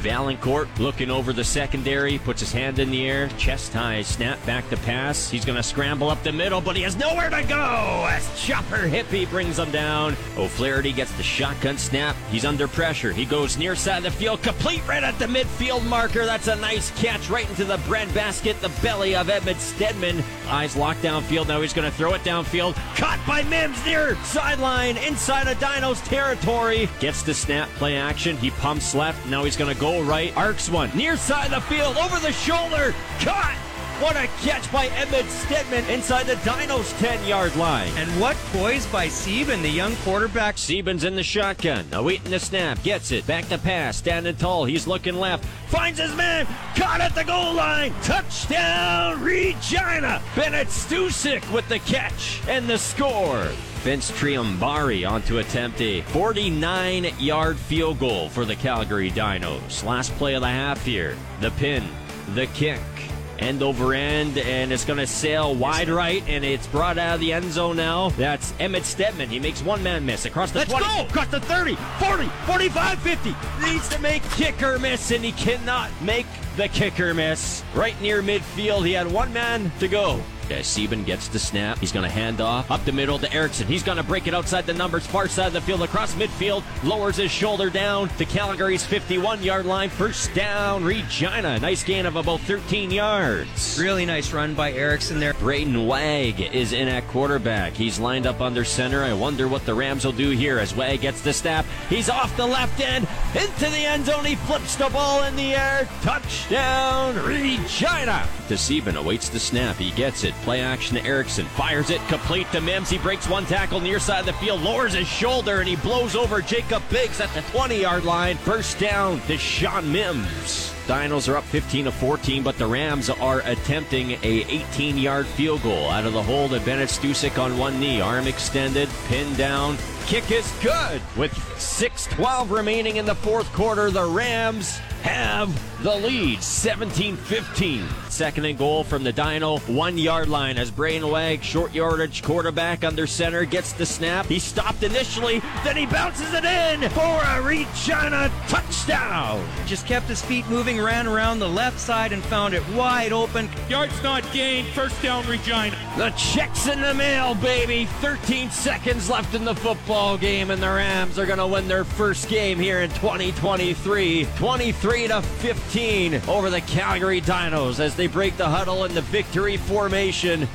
Valancourt looking over the secondary, puts his hand in the air, chest high, snap back to pass. He's going to scramble up the middle, but he has nowhere to go as Chopper Hippie brings him down. O'Flaherty gets the shotgun snap. He's under pressure. He goes near side of the field, complete right at the midfield marker. That's a nice catch right into the bread basket, the belly of Edmund Stedman. Eyes locked downfield. Now he's going to throw it downfield. Caught by Mims near sideline, inside of Dino's territory. Gets the snap play action. He pumps left. Now he's going to go right, arcs one, near side of the field, over the shoulder, caught! What a catch by Edmund Stedman inside the Dinos 10 yard line. And what poise by Sieben, the young quarterback. Sieben's in the shotgun, awaiting the snap, gets it, back to pass, standing tall, he's looking left, finds his man, caught at the goal line, touchdown, Regina! Bennett Stusik with the catch and the score. Vince Triambari on to attempt a 49 yard field goal for the Calgary Dinos. Last play of the half here. The pin, the kick, end over end, and it's going to sail wide right, and it's brought out of the end zone now. That's Emmett Stedman. He makes one man miss across the Let's 20, go! across the 30, 40, 45, 50. Needs to make kicker miss, and he cannot make the kicker miss. Right near midfield, he had one man to go. As Sieben gets the snap, he's going to hand off up the middle to Erickson. He's going to break it outside the numbers, far side of the field, across midfield, lowers his shoulder down to Calgary's 51 yard line. First down, Regina. Nice gain of about 13 yards. Really nice run by Erickson there. Braden Wag is in at quarterback. He's lined up under center. I wonder what the Rams will do here as Wag gets the snap. He's off the left end into the end zone. He flips the ball in the air. Touchdown, Regina. To Sieben awaits the snap. He gets it. Play action to Erickson. Fires it complete to Mims. He breaks one tackle near side of the field, lowers his shoulder, and he blows over Jacob Biggs at the 20 yard line. First down to Sean Mims. Dinos are up 15 to 14, but the Rams are attempting a 18 yard field goal out of the hole to Bennett Stusik on one knee, arm extended, pinned down. Kick is good. With 6:12 remaining in the fourth quarter, the Rams have the lead 17-15. Second and goal from the Dino one yard line as Braden Wag, short yardage quarterback under center, gets the snap. He stopped initially, then he bounces it in for a Regina touchdown. Just kept his feet moving, ran around the left side and found it wide open. Yards not gained. First down, Regina. The check's in the mail, baby. 13 seconds left in the football game, and the Rams are going to win their first game here in 2023. 23 to 15 over the Calgary Dinos as they break the huddle in the victory formation.